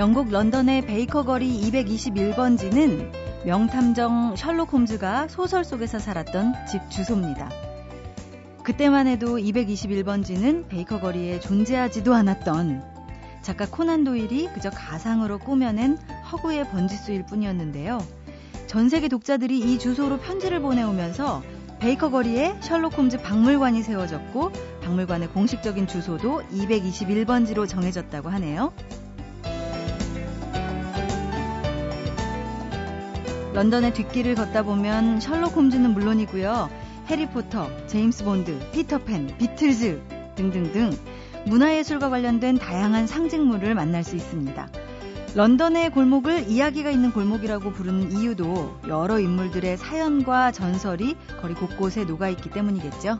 영국 런던의 베이커 거리 221번지는 명탐정 셜록 홈즈가 소설 속에서 살았던 집 주소입니다. 그때만 해도 221번지는 베이커 거리에 존재하지도 않았던 작가 코난 도일이 그저 가상으로 꾸며낸 허구의 번지수일 뿐이었는데요. 전 세계 독자들이 이 주소로 편지를 보내오면서 베이커 거리에 셜록 홈즈 박물관이 세워졌고 박물관의 공식적인 주소도 221번지로 정해졌다고 하네요. 런던의 뒷길을 걷다 보면 셜록 홈즈는 물론이고요. 해리포터, 제임스 본드, 피터팬, 비틀즈 등등등 문화예술과 관련된 다양한 상징물을 만날 수 있습니다. 런던의 골목을 이야기가 있는 골목이라고 부르는 이유도 여러 인물들의 사연과 전설이 거리 곳곳에 녹아있기 때문이겠죠.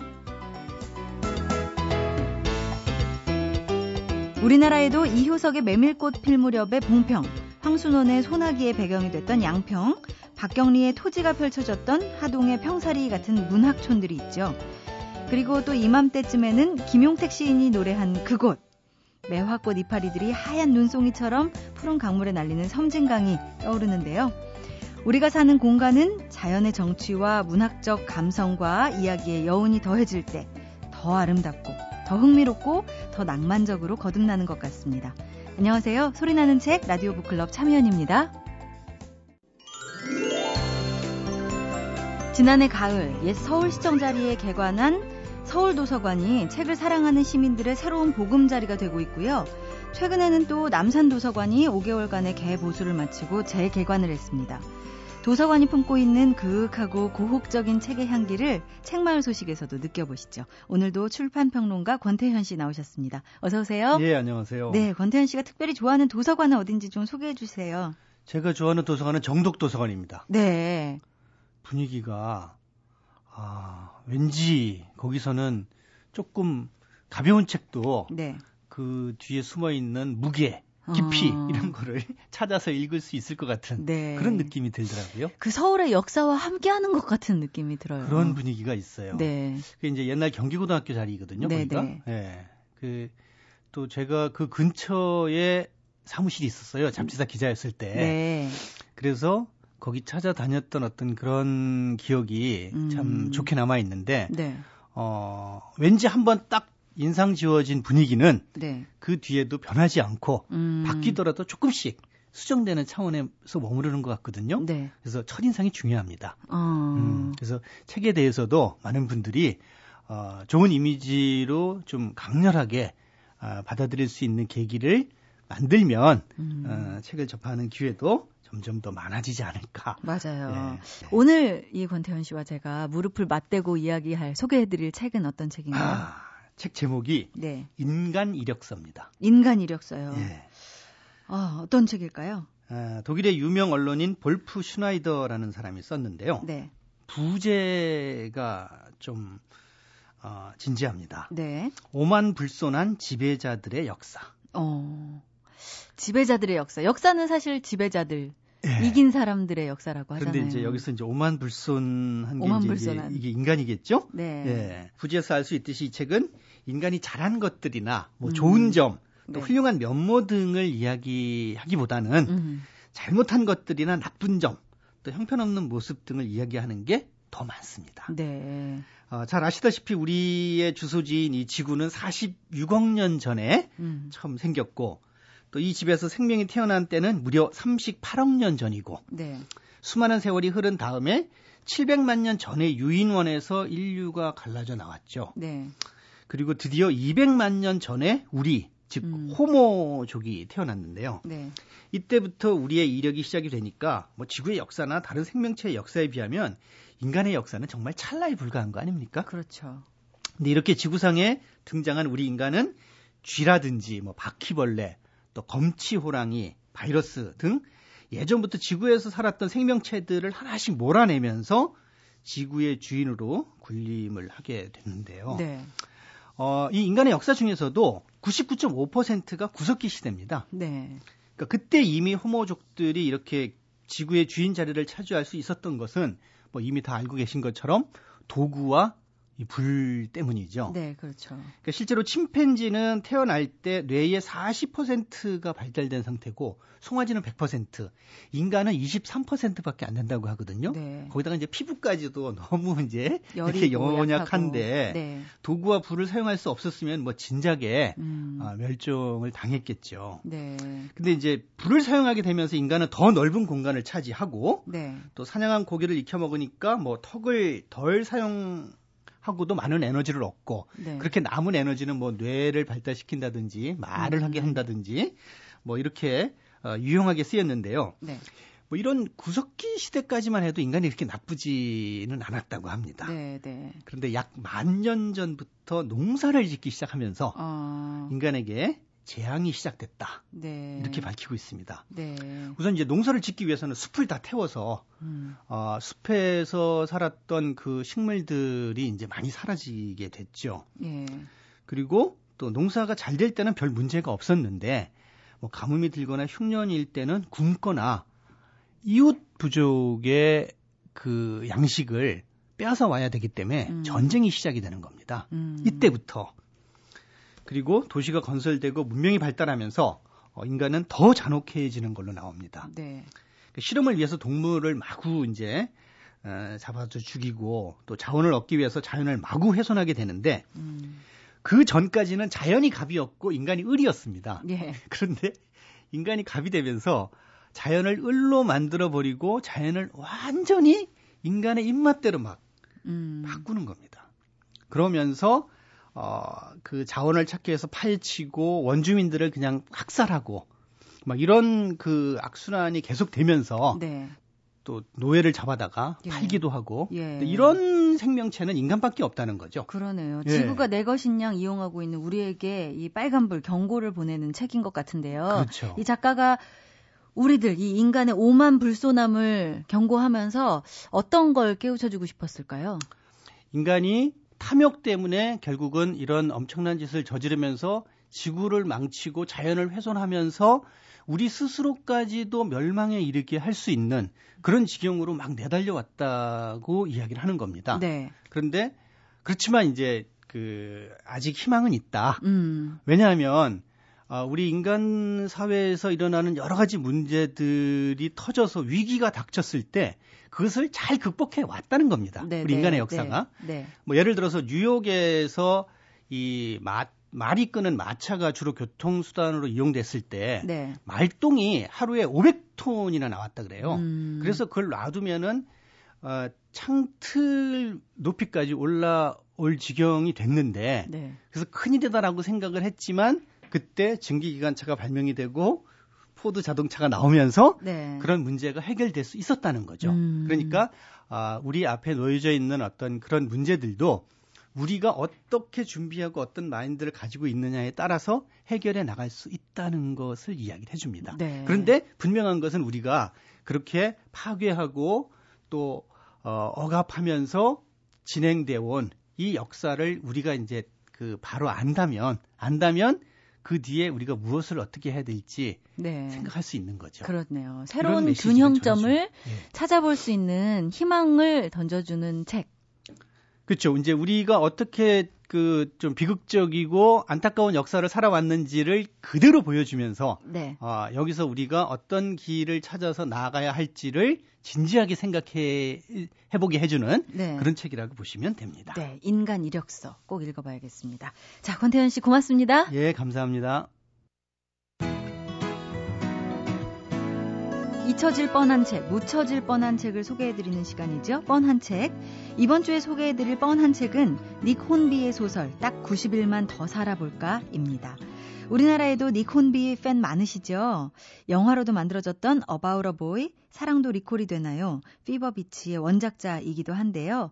우리나라에도 이효석의 메밀꽃 필 무렵의 봉평, 황순원의 소나기의 배경이 됐던 양평, 박경리의 토지가 펼쳐졌던 하동의 평사리 같은 문학촌들이 있죠. 그리고 또 이맘때쯤에는 김용택 시인이 노래한 그곳. 매화꽃 이파리들이 하얀 눈송이처럼 푸른 강물에 날리는 섬진강이 떠오르는데요. 우리가 사는 공간은 자연의 정취와 문학적 감성과 이야기의 여운이 더해질 때 더 아름답고 더 흥미롭고 더 낭만적으로 거듭나는 것 같습니다. 안녕하세요. 소리나는 책 라디오 북클럽 참여연입니다. 지난해 가을 옛 서울시청 자리에 개관한 서울도서관이 책을 사랑하는 시민들의 새로운 보금자리가 되고 있고요. 최근에는 또 남산도서관이 5개월간의 개보수를 마치고 재개관을 했습니다. 도서관이 품고 있는 그윽하고 고혹적인 책의 향기를 책마을 소식에서도 느껴보시죠. 오늘도 출판평론가 권태현 씨 나오셨습니다. 어서 오세요. 예, 안녕하세요. 네, 권태현 씨가 특별히 좋아하는 도서관은 어딘지 좀 소개해 주세요. 제가 좋아하는 도서관은 정독도서관입니다. 네. 분위기가 아, 왠지 거기서는 조금 가벼운 책도 네. 그 뒤에 숨어 있는 무게, 깊이 어. 이런 거를 찾아서 읽을 수 있을 것 같은 네. 그런 느낌이 들더라고요. 그 서울의 역사와 함께하는 것 같은 느낌이 들어요. 그런 분위기가 있어요. 네. 그게 이제 옛날 경기고등학교 자리거든요. 네, 거기가. 네. 예. 그또 제가 그 근처에 사무실이 있었어요. 잡지사 기자였을 때. 네. 그래서 거기 찾아다녔던 어떤 그런 기억이 음. 참 좋게 남아 있는데 네. 어 왠지 한번 딱 인상 지워진 분위기는 네. 그 뒤에도 변하지 않고 음. 바뀌더라도 조금씩 수정되는 차원에서 머무르는 것 같거든요. 네. 그래서 첫인상이 중요합니다. 어. 음, 그래서 책에 대해서도 많은 분들이 어, 좋은 이미지로 좀 강렬하게 아, 받아들일 수 있는 계기를 만들면 음. 어, 책을 접하는 기회도 점점 더 많아지지 않을까. 맞아요. 네. 오늘 이 권태현 씨와 제가 무릎을 맞대고 이야기할 소개해드릴 책은 어떤 책인가요? 아, 책 제목이 네. 인간 이력서입니다. 인간 이력서요. 예. 아, 어떤 책일까요? 아, 독일의 유명 언론인 볼프 슈나이더라는 사람이 썼는데요. 네. 부제가 좀 어, 진지합니다. 네. 오만 불손한 지배자들의 역사. 어. 지배자들의 역사. 역사는 사실 지배자들, 예. 이긴 사람들의 역사라고 하잖아요. 그런데 이제 여기서 이제 오만불손한 게 이제. 이게, 이게 인간이겠죠? 네. 예. 부지에서 알 수 있듯이 이 책은 인간이 잘한 것들이나 뭐 음. 좋은 점, 또 네. 훌륭한 면모 등을 이야기하기보다는 음. 잘못한 것들이나 나쁜 점, 또 형편없는 모습 등을 이야기하는 게 더 많습니다. 네. 어, 잘 아시다시피 우리의 주소지인 이 지구는 46억 년 전에 음. 처음 생겼고 또 이 집에서 생명이 태어난 때는 무려 38억 년 전이고 네. 수많은 세월이 흐른 다음에 700만 년 전에 유인원에서 인류가 갈라져 나왔죠. 네. 그리고 드디어 200만 년 전에 우리 즉 음. 호모족이 태어났는데요. 네. 이때부터 우리의 이력이 시작이 되니까 뭐 지구의 역사나 다른 생명체의 역사에 비하면 인간의 역사는 정말 찰나에 불과한 거 아닙니까? 그렇죠. 근데 이렇게 지구상에 등장한 우리 인간은 쥐라든지 뭐 바퀴벌레, 또 검치 호랑이, 바이러스 등 예전부터 지구에서 살았던 생명체들을 하나씩 몰아내면서 지구의 주인으로 군림을 하게 됐는데요. 네. 어, 이 인간의 역사 중에서도 99.5%가 구석기 시대입니다. 네. 그러니까 그때 이미 호모족들이 이렇게 지구의 주인 자리를 차지할 수 있었던 것은 뭐 이미 다 알고 계신 것처럼 도구와 이 불 때문이죠. 네, 그렇죠. 그러니까 실제로 침팬지는 태어날 때 뇌의 40%가 발달된 상태고 송아지는 100%, 인간은 23%밖에 안 된다고 하거든요. 네. 거기다가 이제 피부까지도 너무 이제 이렇게 연약한데. 네. 도구와 불을 사용할 수 없었으면 뭐 진작에 음. 아, 멸종을 당했겠죠. 네. 근데 이제 불을 사용하게 되면서 인간은 더 넓은 공간을 차지하고 네. 또 사냥한 고기를 익혀 먹으니까 뭐 턱을 덜 사용 하고도 많은 에너지를 얻고 네. 그렇게 남은 에너지는 뭐 뇌를 발달시킨다든지 말을 음. 하게 한다든지 뭐 이렇게 어, 유용하게 쓰였는데요. 네. 뭐 이런 구석기 시대까지만 해도 인간이 그렇게 나쁘지는 않았다고 합니다. 네, 네. 그런데 약 만 년 전부터 농사를 짓기 시작하면서 어. 인간에게 재앙이 시작됐다. 네. 이렇게 밝히고 있습니다. 네. 우선 이제 농사를 짓기 위해서는 숲을 다 태워서 음. 어, 숲에서 살았던 그 식물들이 이제 많이 사라지게 됐죠. 예. 그리고 또 농사가 잘 될 때는 별 문제가 없었는데 뭐 가뭄이 들거나 흉년일 때는 굶거나 이웃 부족의 그 양식을 빼앗아 와야 되기 때문에 음. 전쟁이 시작이 되는 겁니다. 음. 이때부터 그리고 도시가 건설되고 문명이 발달하면서 어, 인간은 더 잔혹해지는 걸로 나옵니다. 네. 그 실험을 위해서 동물을 마구 이제 어, 잡아서 죽이고 또 자원을 얻기 위해서 자연을 마구 훼손하게 되는데 음. 그 전까지는 자연이 갑이었고 인간이 을이었습니다. 예. 그런데 인간이 갑이 되면서 자연을 을로 만들어 버리고 자연을 완전히 인간의 입맛대로 막 음. 바꾸는 겁니다. 그러면서 어, 그 자원을 찾기 위해서 파헤치고 원주민들을 그냥 학살하고 막 이런 그 악순환이 계속되면서 네. 또 노예를 잡아다가 예. 팔기도 하고 예. 이런 생명체는 인간밖에 없다는 거죠. 그러네요. 예. 지구가 내 것인 양 이용하고 있는 우리에게 이 빨간불 경고를 보내는 책인 것 같은데요. 그렇죠. 이 작가가 우리들 이 인간의 오만 불손함을 경고하면서 어떤 걸 깨우쳐주고 싶었을까요? 인간이 탐욕 때문에 결국은 이런 엄청난 짓을 저지르면서 지구를 망치고 자연을 훼손하면서 우리 스스로까지도 멸망에 이르게 할 수 있는 그런 지경으로 막 내달려 왔다고 이야기를 하는 겁니다. 네. 그런데 그렇지만 이제 그 아직 희망은 있다. 음. 왜냐하면 아, 우리 인간 사회에서 일어나는 여러 가지 문제들이 터져서 위기가 닥쳤을 때 그것을 잘 극복해 왔다는 겁니다. 네, 우리 네, 인간의 역사가. 네. 네. 뭐 예를 들어서 뉴욕에서 이 마, 말이 끄는 마차가 주로 교통수단으로 이용됐을 때 네. 말똥이 하루에 500톤이나 나왔다 그래요. 음. 그래서 그걸 놔두면은 어, 창틀 높이까지 올라올 지경이 됐는데 네. 그래서 큰일이다라고 생각을 했지만 그때 증기기관차가 발명이 되고 포드 자동차가 나오면서 네. 그런 문제가 해결될 수 있었다는 거죠. 음. 그러니까 아, 우리 앞에 놓여져 있는 어떤 그런 문제들도 우리가 어떻게 준비하고 어떤 마인드를 가지고 있느냐에 따라서 해결해 나갈 수 있다는 것을 이야기를 해줍니다. 네. 그런데 분명한 것은 우리가 그렇게 파괴하고 또 어, 억압하면서 진행되어 온이 역사를 우리가 이제 그 바로 안다면 안다면 그 뒤에 우리가 무엇을 어떻게 해야 될지 네. 생각할 수 있는 거죠. 그렇네요. 새로운 균형점을. 예. 찾아볼 수 있는 희망을 던져주는 책. 그렇죠. 이제 우리가 어떻게 그 좀 비극적이고 안타까운 역사를 살아왔는지를 그대로 보여주면서 네. 아, 여기서 우리가 어떤 길을 찾아서 나아가야 할지를 진지하게 생각해 해보게 해주는 네. 그런 책이라고 보시면 됩니다. 네. 인간 이력서 꼭 읽어봐야겠습니다. 자, 권태현 씨 고맙습니다. 예, 감사합니다. 잊혀질 뻔한 책, 묻혀질 뻔한 책을 소개해드리는 시간이죠. 뻔한 책. 이번 주에 소개해드릴 뻔한 책은 닉 혼비의 소설 딱 90일만 더 살아볼까입니다. 우리나라에도 닉 혼비 팬 많으시죠? 영화로도 만들어졌던 About a Boy, 사랑도 리콜이 되나요? 피버 비치의 원작자이기도 한데요.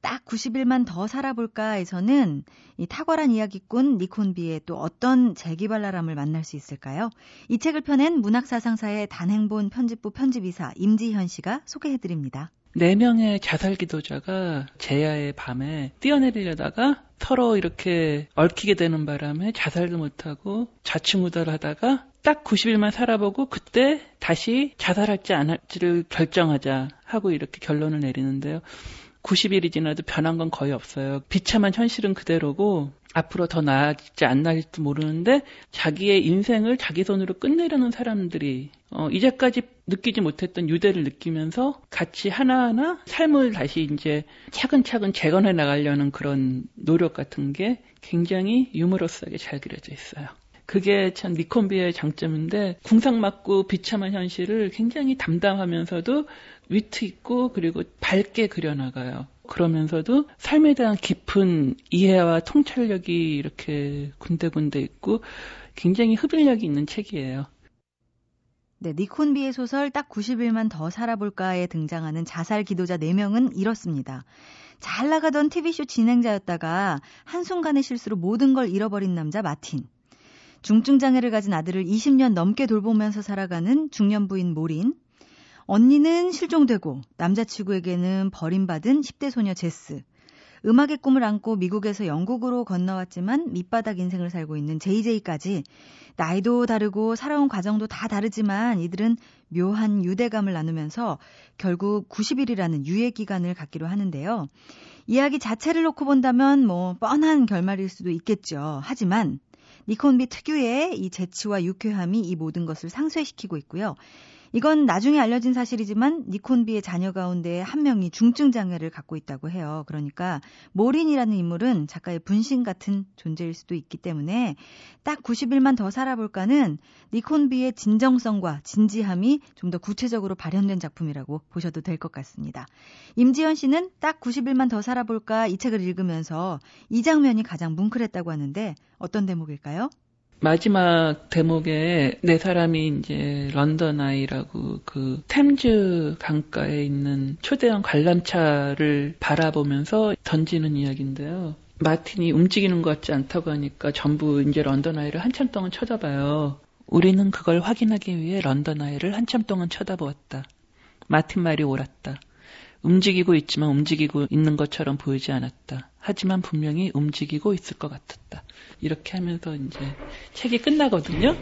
딱 90일만 더 살아볼까에서는 이 탁월한 이야기꾼 닉 혼비의 또 어떤 재기발랄함을 만날 수 있을까요? 이 책을 펴낸 문학사상사의 단행본 편집부 편집이사 임지현 씨가 소개해드립니다. 네 명의 자살 기도자가 제야의 밤에 뛰어내리려다가 서로 이렇게 얽히게 되는 바람에 자살도 못하고 좌충우돌하다가 딱 90일만 살아보고 그때 다시 자살할지 안 할지를 결정하자 하고 이렇게 결론을 내리는데요. 90일이 지나도 변한 건 거의 없어요. 비참한 현실은 그대로고 앞으로 더 나아질지 안 나아질지 모르는데 자기의 인생을 자기 손으로 끝내려는 사람들이 어, 이제까지 느끼지 못했던 유대를 느끼면서 같이 하나하나 삶을 다시 이제 차근차근 재건해 나가려는 그런 노력 같은 게 굉장히 유머러스하게 잘 그려져 있어요. 그게 참 니콘비의 장점인데 궁상 맞고 비참한 현실을 굉장히 담담하면서도 위트 있고 그리고 밝게 그려나가요. 그러면서도 삶에 대한 깊은 이해와 통찰력이 이렇게 군데군데 있고 굉장히 흡일력이 있는 책이에요. 네, 니콘비의 소설 딱 90일만 더 살아볼까에 등장하는 자살 기도자 4명은 이렇습니다. 잘 나가던 TV쇼 진행자였다가 한순간의 실수로 모든 걸 잃어버린 남자 마틴. 중증 장애를 가진 아들을 20년 넘게 돌보면서 살아가는 중년 부인 모린. 언니는 실종되고 남자친구에게는 버림받은 10대 소녀 제스. 음악의 꿈을 안고 미국에서 영국으로 건너왔지만 밑바닥 인생을 살고 있는 JJ까지 나이도 다르고 살아온 과정도 다 다르지만 이들은 묘한 유대감을 나누면서 결국 90일이라는 유예 기간을 갖기로 하는데요. 이야기 자체를 놓고 본다면 뭐 뻔한 결말일 수도 있겠죠. 하지만 니콘비 특유의 이 재치와 유쾌함이 이 모든 것을 상쇄시키고 있고요. 이건 나중에 알려진 사실이지만 니콘비의 자녀 가운데 한 명이 중증 장애를 갖고 있다고 해요. 그러니까 모린이라는 인물은 작가의 분신 같은 존재일 수도 있기 때문에 딱 90일만 더 살아볼까는 니콘비의 진정성과 진지함이 좀 더 구체적으로 발현된 작품이라고 보셔도 될 것 같습니다. 임지연 씨는 딱 90일만 더 살아볼까 이 책을 읽으면서 이 장면이 가장 뭉클했다고 하는데 어떤 대목일까요? 마지막 대목에 네 사람이 이제 런던 아이라고 그 템즈 강가에 있는 초대형 관람차를 바라보면서 던지는 이야기인데요. 마틴이 움직이는 것 같지 않다고 하니까 전부 이제 런던 아이를 한참 동안 쳐다봐요. 우리는 그걸 확인하기 위해 런던 아이를 한참 동안 쳐다보았다. 마틴 말이 옳았다. 움직이고 있지만 움직이고 있는 것처럼 보이지 않았다. 하지만 분명히 움직이고 있을 것 같았다. 이렇게 하면서 이제 책이 끝나거든요.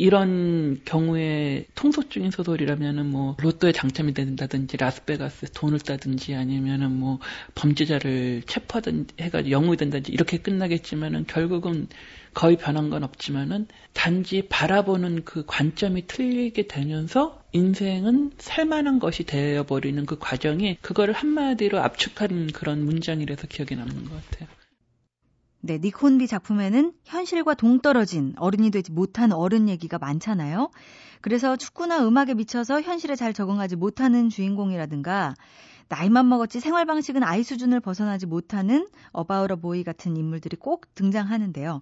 이런 경우에 통속적인 소설이라면은 뭐 로또에 당첨이 된다든지 라스베가스에 돈을 따든지 아니면은 뭐 범죄자를 체포하든 해가지고 영웅이 된다든지 이렇게 끝나겠지만은 결국은 거의 변한 건 없지만은 단지 바라보는 그 관점이 틀리게 되면서 인생은 살만한 것이 되어버리는 그 과정이 그거를 한마디로 압축한 그런 문장이라서 기억에 남는 것 같아요. 네, 니콘비 작품에는 현실과 동떨어진 어른이 되지 못한 어른 얘기가 많잖아요. 그래서 축구나 음악에 미쳐서 현실에 잘 적응하지 못하는 주인공이라든가 나이만 먹었지 생활 방식은 아이 수준을 벗어나지 못하는 어바우러 보이 같은 인물들이 꼭 등장하는데요.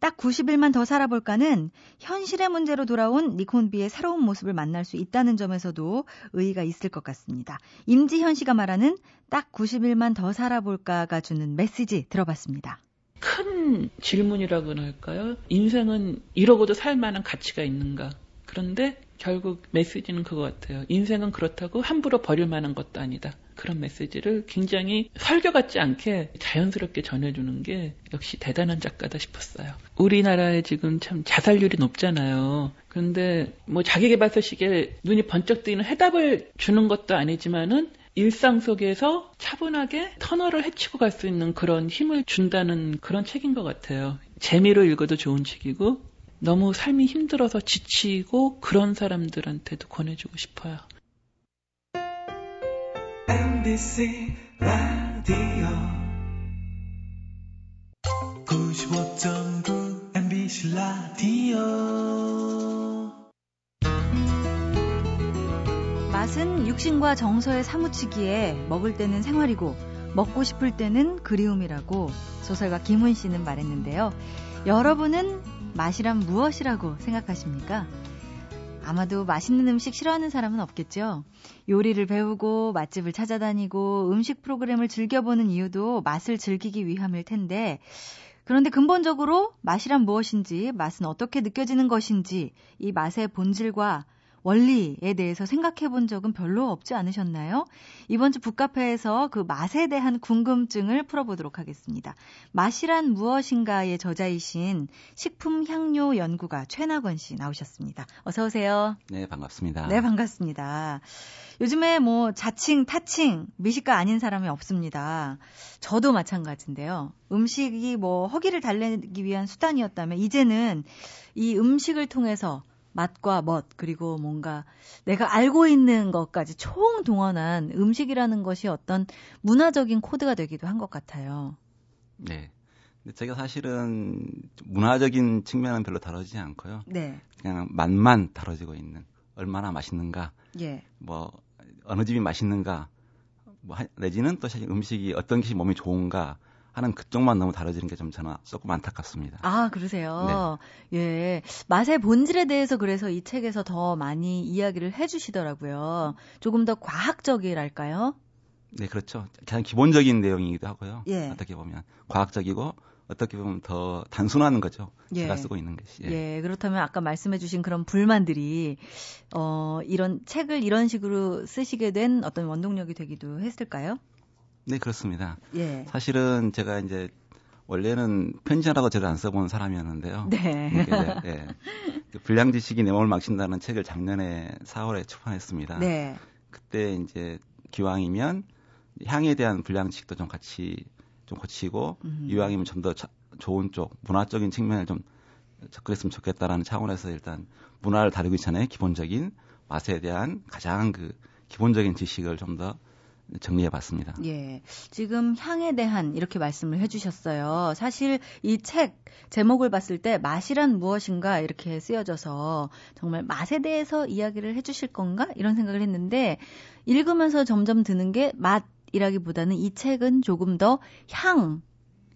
딱 90일만 더 살아볼까는 현실의 문제로 돌아온 니콘비의 새로운 모습을 만날 수 있다는 점에서도 의의가 있을 것 같습니다. 임지현 씨가 말하는 딱 90일만 더 살아볼까가 주는 메시지 들어봤습니다. 큰 질문이라고나 할까요? 인생은 이러고도 살 만한 가치가 있는가? 그런데 결국 메시지는 그거 같아요. 인생은 그렇다고 함부로 버릴 만한 것도 아니다. 그런 메시지를 굉장히 설교 같지 않게 자연스럽게 전해주는 게 역시 대단한 작가다 싶었어요. 우리나라에 지금 참 자살률이 높잖아요. 그런데 뭐 자기개발서식에 눈이 번쩍 뜨이는 해답을 주는 것도 아니지만은 일상 속에서 차분하게 터널을 헤치고 갈 수 있는 그런 힘을 준다는 그런 책인 것 같아요. 재미로 읽어도 좋은 책이고 너무 삶이 힘들어서 지치고 그런 사람들한테도 권해주고 싶어요. MBC 라디오 95.9 MBC 라디오 맛은 육신과 정서에 사무치기에 먹을 때는 생활이고 먹고 싶을 때는 그리움이라고 소설가 김훈 씨는 말했는데요. 여러분은 맛이란 무엇이라고 생각하십니까? 아마도 맛있는 음식 싫어하는 사람은 없겠죠. 요리를 배우고 맛집을 찾아다니고 음식 프로그램을 즐겨보는 이유도 맛을 즐기기 위함일 텐데, 그런데 근본적으로 맛이란 무엇인지, 맛은 어떻게 느껴지는 것인지, 이 맛의 본질과 원리에 대해서 생각해 본 적은 별로 없지 않으셨나요? 이번 주 북카페에서 그 맛에 대한 궁금증을 풀어보도록 하겠습니다. 맛이란 무엇인가의 저자이신 식품 향료 연구가 최낙원 씨 나오셨습니다. 어서 오세요. 네, 반갑습니다. 네, 반갑습니다. 요즘에 뭐 자칭, 타칭, 미식가 아닌 사람이 없습니다. 저도 마찬가지인데요. 음식이 뭐 허기를 달래기 위한 수단이었다면 이제는 이 음식을 통해서 맛과 멋 그리고 뭔가 내가 알고 있는 것까지 총동원한 음식이라는 것이 어떤 문화적인 코드가 되기도 한 것 같아요. 네. 근데 제가 사실은 문화적인 측면은 별로 다루지 않고요. 네. 그냥 맛만 다뤄지고 있는 얼마나 맛있는가, 예. 뭐 어느 집이 맛있는가, 뭐 내지는 또 사실 음식이 어떤 것이 몸에 좋은가 하는 그쪽만 너무 다뤄지는 게 좀 저는 조금 안타깝습니다. 아, 그러세요? 네. 예. 맛의 본질에 대해서 그래서 이 책에서 더 많이 이야기를 해 주시더라고요. 조금 더 과학적이랄까요? 네, 그렇죠. 가장 기본적인 내용이기도 하고요. 예. 어떻게 보면 과학적이고 어떻게 보면 더 단순한 거죠. 예. 제가 쓰고 있는 것이. 예. 예. 그렇다면 아까 말씀해주신 그런 불만들이 어 이런 책을 이런 식으로 쓰시게 된 어떤 원동력이 되기도 했을까요? 네, 그렇습니다. 예. 사실은 제가 이제 원래는 편지하라고 제대로 안 써본 사람이었는데요. 네. 이제, 예. 그 불량 지식이 내 몸을 망친다는 책을 작년에 4월에 출판했습니다. 네. 그때 이제 기왕이면 향에 대한 불량 지식도 좀 같이 좀 고치고 음. 이왕이면 좀 더 좋은 쪽 문화적인 측면을 좀 접근했으면 좋겠다라는 차원에서 일단 문화를 다루기 전에 기본적인 맛에 대한 가장 그 기본적인 지식을 좀 더 정리해 봤습니다. 예. 지금 향에 대한 이렇게 말씀을 해 주셨어요. 사실 이 책 제목을 봤을 때 맛이란 무엇인가 이렇게 쓰여져서 정말 맛에 대해서 이야기를 해 주실 건가? 이런 생각을 했는데 읽으면서 점점 드는 게 맛이라기보다는 이 책은 조금 더 향,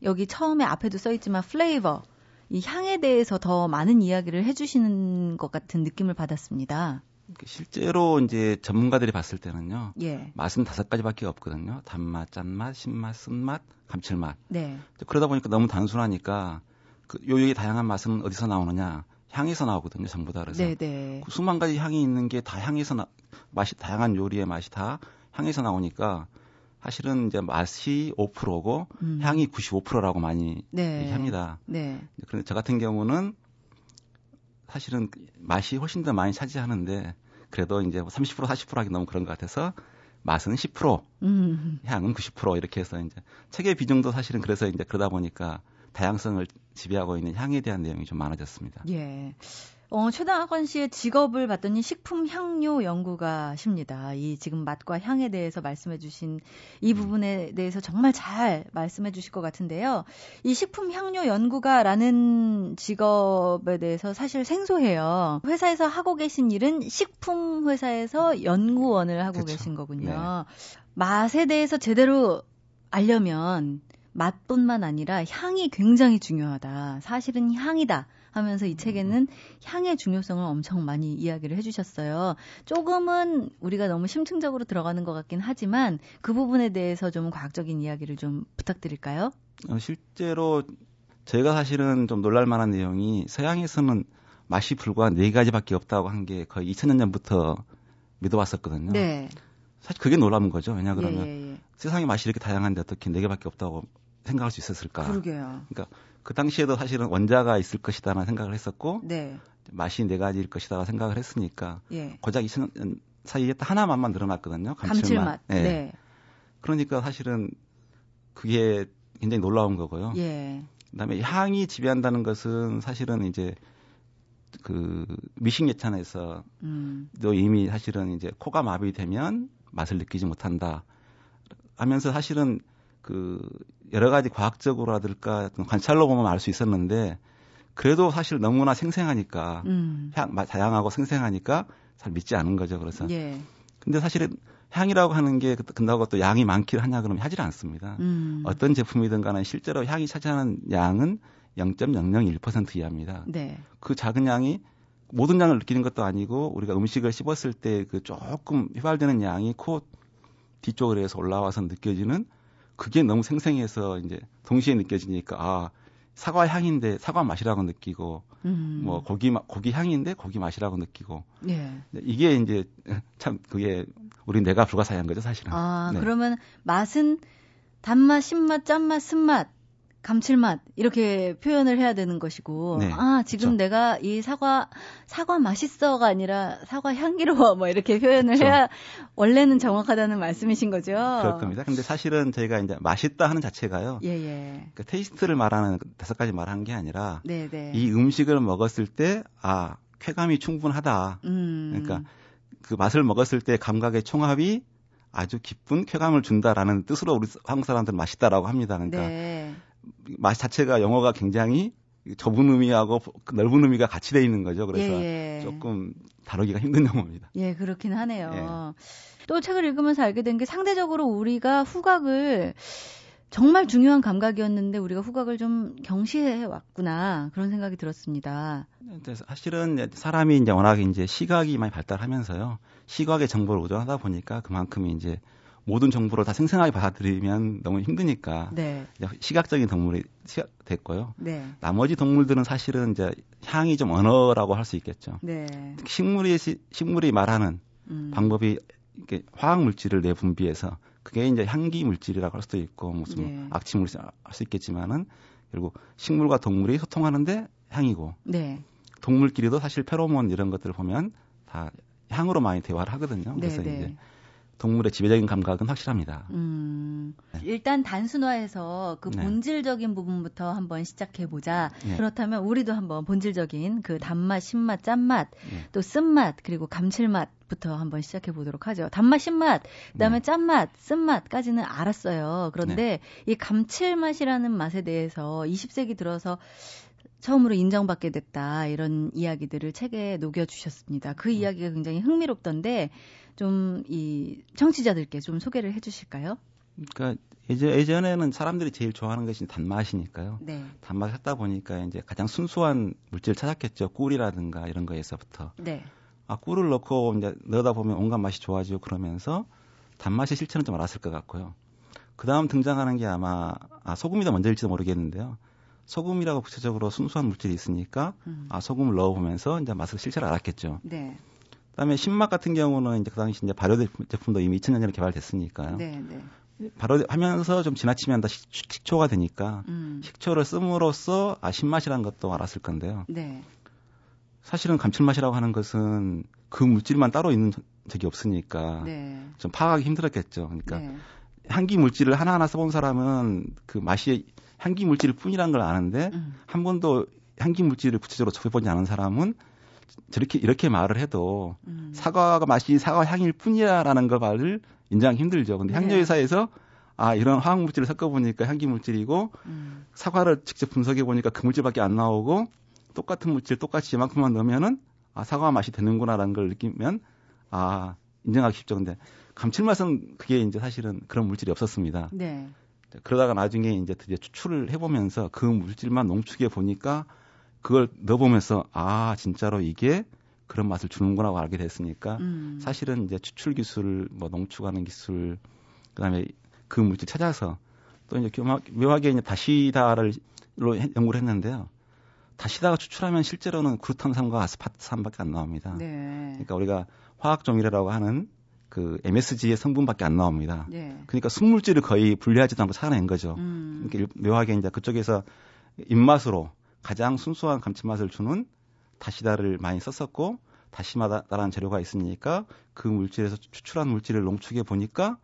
여기 처음에 앞에도 써 있지만 플레이버, 이 향에 대해서 더 많은 이야기를 해주시는 것 같은 느낌을 받았습니다. 그 실제로 이제 전문가들이 봤을 때는요. 예. 맛은 다섯 가지밖에 없거든요. 단맛, 짠맛, 신맛, 쓴맛, 감칠맛. 네. 그러다 보니까 너무 단순하니까 그 요요의 다양한 맛은 어디서 나오느냐? 향에서 나오거든요. 전부 다 그래서 네, 네. 그 수만 가지 향이 있는 게 다 향에서 나, 맛이 다양한 요리의 맛이 다 향에서 나오니까 사실은 이제 맛이 5%고 음. 향이 95%라고 많이 네. 얘기합니다. 네. 그런데 저 같은 경우는 사실은 맛이 훨씬 더 많이 차지하는데 그래도 이제 30% 40% 하기 너무 그런 것 같아서 맛은 10%, 음. 향은 90% 이렇게 해서 이제 책의 비중도 사실은 그래서 이제 그러다 보니까 다양성을 지배하고 있는 향에 대한 내용이 좀 많아졌습니다. 예. 어, 최다건 씨의 직업을 봤더니 식품 향료 연구가십니다. 이 지금 맛과 향에 대해서 말씀해 주신 이 부분에 대해서 정말 잘 말씀해 주실 것 같은데요. 이 식품 향료 연구가라는 직업에 대해서 사실 생소해요. 회사에서 하고 계신 일은 식품 회사에서 연구원을 하고 그쵸. 계신 거군요. 네. 맛에 대해서 제대로 알려면 맛뿐만 아니라 향이 굉장히 중요하다. 사실은 향이다. 하면서 이 책에는 향의 중요성을 엄청 많이 이야기를 해주셨어요. 조금은 우리가 너무 심층적으로 들어가는 것 같긴 하지만 그 부분에 대해서 좀 과학적인 이야기를 좀 부탁드릴까요? 어, 실제로 저희가 사실은 좀 놀랄만한 내용이 서양에서는 맛이 불과 네 가지밖에 없다고 한 게 거의 2000년 전부터 믿어왔었거든요. 네. 사실 그게 놀라운 거죠. 왜냐 그러면 예, 예, 예. 세상에 맛이 이렇게 다양한데 어떻게 네 개밖에 없다고 생각할 수 있었을까? 그러게요. 그 당시에도 사실은 원자가 있을 것이다라는 생각을 했었고 네. 맛이 네 가지일 것이다 생각을 했으니까 예. 고작 2000년 사이에 딱 하나만만 늘어났거든요. 감칠맛. 감칠맛. 예. 네. 그러니까 사실은 그게 굉장히 놀라운 거고요. 예. 그다음에 향이 지배한다는 것은 사실은 이제 그 미식 예찬에서 음. 또 이미 사실은 이제 코가 마비되면 맛을 느끼지 못한다 하면서 사실은 그 여러 가지 과학적으로라든가 관찰로 보면 알 수 있었는데 그래도 사실 너무나 생생하니까 음. 향맛 다양하고 생생하니까 잘 믿지 않은 거죠. 그래서 예. 근데 사실은 향이라고 하는 게 근다고 또 양이 많기를 하냐 그러면 하질 않습니다. 음. 어떤 제품이든 간에 실제로 향이 차지하는 양은 0.001% 이하입니다. 네. 그 작은 양이 모든 양을 느끼는 것도 아니고 우리가 음식을 씹었을 때 그 조금 휘발되는 양이 코 뒤쪽으로 해서 올라와서 느껴지는 그게 너무 생생해서 이제 동시에 느껴지니까 아 사과 향인데 사과 맛이라고 느끼고 음. 뭐 고기 맛 고기 향인데 고기 맛이라고 느끼고 예. 이게 이제 참 그게 우리 뇌가 불가사의한 거죠 사실은. 아, 네. 그러면 맛은 단맛, 신맛, 짠맛, 쓴맛, 감칠맛 이렇게 표현을 해야 되는 것이고 네, 아, 지금 그렇죠. 내가 이 사과 사과 맛있어가 아니라 사과 향기로워 뭐 이렇게 표현을 그렇죠. 해야 원래는 정확하다는 말씀이신 거죠. 그럴 겁니다. 근데 사실은 저희가 이제 맛있다 하는 자체가요. 예, 예. 그 테이스트를 말하는 그 다섯 가지 말한 게 아니라 네, 네. 이 음식을 먹었을 때 아 쾌감이 충분하다. 음. 그러니까 그 맛을 먹었을 때 감각의 총합이 아주 기쁜 쾌감을 준다라는 뜻으로 우리 한국 사람들은 맛있다라고 합니다. 그러니까 네. 맛 자체가 영어가 굉장히 좁은 의미하고 넓은 의미가 같이 돼 있는 거죠. 그래서 예, 예. 조금 다루기가 힘든 용어입니다. 예, 그렇긴 하네요. 예. 또 책을 읽으면서 알게 된 게 상대적으로 우리가 후각을 정말 중요한 감각이었는데 우리가 후각을 좀 경시해 왔구나 그런 생각이 들었습니다. 근데 사실은 사람이 이제 워낙 이제 시각이 많이 발달하면서요. 시각의 정보를 의존하다 보니까 그만큼 이제 모든 정보를 다 생생하게 받아들이면 너무 힘드니까 네, 시각적인 동물이 됐고요. 네, 나머지 동물들은 사실은 이제 향이 좀 언어라고 할 수 있겠죠. 네. 식물이 시- 식물이 말하는 음. 방법이 이렇게 화학 물질을 내분비해서 그게 이제 향기 물질이라고 할 수도 있고 무슨 예. 악취 물질 할 수 있겠지만은 결국 식물과 동물이 소통하는데 향이고 네, 동물끼리도 사실 페로몬 이런 것들을 보면 다 향으로 많이 대화를 하거든요. 네, 그래서 네. 이제 동물의 지배적인 감각은 확실합니다. 음, 일단 단순화해서 그 네. 본질적인 부분부터 한번 시작해 보자. 네. 그렇다면 우리도 한번 본질적인 그 단맛, 신맛, 짠맛, 네. 또 쓴맛, 그리고 감칠맛 부터 한번 시작해 보도록 하죠. 단맛, 신맛, 그다음에 네. 짠맛, 쓴맛까지는 알았어요. 그런데 이 감칠맛이라는 맛에 대해서 20세기 들어서 처음으로 인정받게 됐다 이런 이야기들을 책에 녹여 주셨습니다. 그 이야기가 굉장히 흥미롭던데 좀 이 청취자들께 좀 소개를 해주실까요? 그러니까 예전, 예전 에는 사람들이 제일 좋아하는 것이 단맛이니까요. 네, 단맛을 찾다 보니까 이제 가장 순수한 물질을 찾았겠죠. 꿀이라든가 이런 거에서부터. 네, 아, 꿀을 넣고 이제 넣다 보면 온갖 맛이 좋아지고 그러면서 단맛의 실체는 좀 알았을 것 같고요. 그 다음 등장하는 게 아마, 아, 소금이 더 먼저일지도 모르겠는데요. 소금이라고 구체적으로 순수한 물질이 있으니까, 음. 아, 소금을 넣어보면서 이제 맛을 실체를 알았겠죠. 네, 그 다음에 신맛 같은 경우는 이제 그 당시 이제 발효 제품도 이미 2000년 전에 개발됐으니까요. 네, 네. 발효하면서 좀 지나치면 다 식, 식초가 되니까 음. 식초를 씀으로써 아, 신맛이라는 것도 알았을 건데요. 네. 사실은 감칠맛이라고 하는 것은 그 물질만 따로 있는 적이 없으니까 네. 좀 파악하기 힘들었겠죠. 그러니까 네. 향기 물질을 하나하나 써본 사람은 그 맛이 향기 물질일 뿐이란 걸 아는데 음. 한 번도 향기 물질을 구체적으로 접해보지 않은 사람은 저렇게 이렇게 말을 해도 음. 사과가 맛이 사과 향일 뿐이야라는 걸 말을 인정하기 힘들죠. 근데 네. 향료 회사에서 아 이런 화학 물질을 섞어 보니까 향기 물질이고 음. 사과를 직접 분석해 보니까 그 물질밖에 안 나오고 똑같은 물질 똑같이 이만큼만 넣으면은 아 사과 맛이 되는구나라는 걸 느끼면 아 인정하기 쉽죠. 근데 감칠맛은 그게 이제 사실은 그런 물질이 없었습니다. 네. 그러다가 나중에 이제 드디어 추출을 해보면서 그 물질만 농축해 보니까 그걸 넣어보면서 아 진짜로 이게 그런 맛을 주는구나고 알게 됐으니까 음. 사실은 이제 추출 기술, 뭐 농축하는 기술, 그다음에 그 물질 찾아서 또 이제 묘하- 묘하게 이제 다시다를 로 해- 연구를 했는데요. 다시다가 추출하면 실제로는 그루탄산과 아스파탐밖에 안 나옵니다. 네. 그러니까 우리가 화학 조미료라고 하는 그 MSG의 성분밖에 안 나옵니다. 네. 그러니까 순물질을 거의 분리하지도 않고 찾아낸 거죠. 음. 그러니까 묘하게 이제 그쪽에서 입맛으로 가장 순수한 감칠맛을 주는 다시다를 많이 썼었고 다시마다라는 재료가 있으니까 그 물질에서 추출한 물질을 농축해 보니까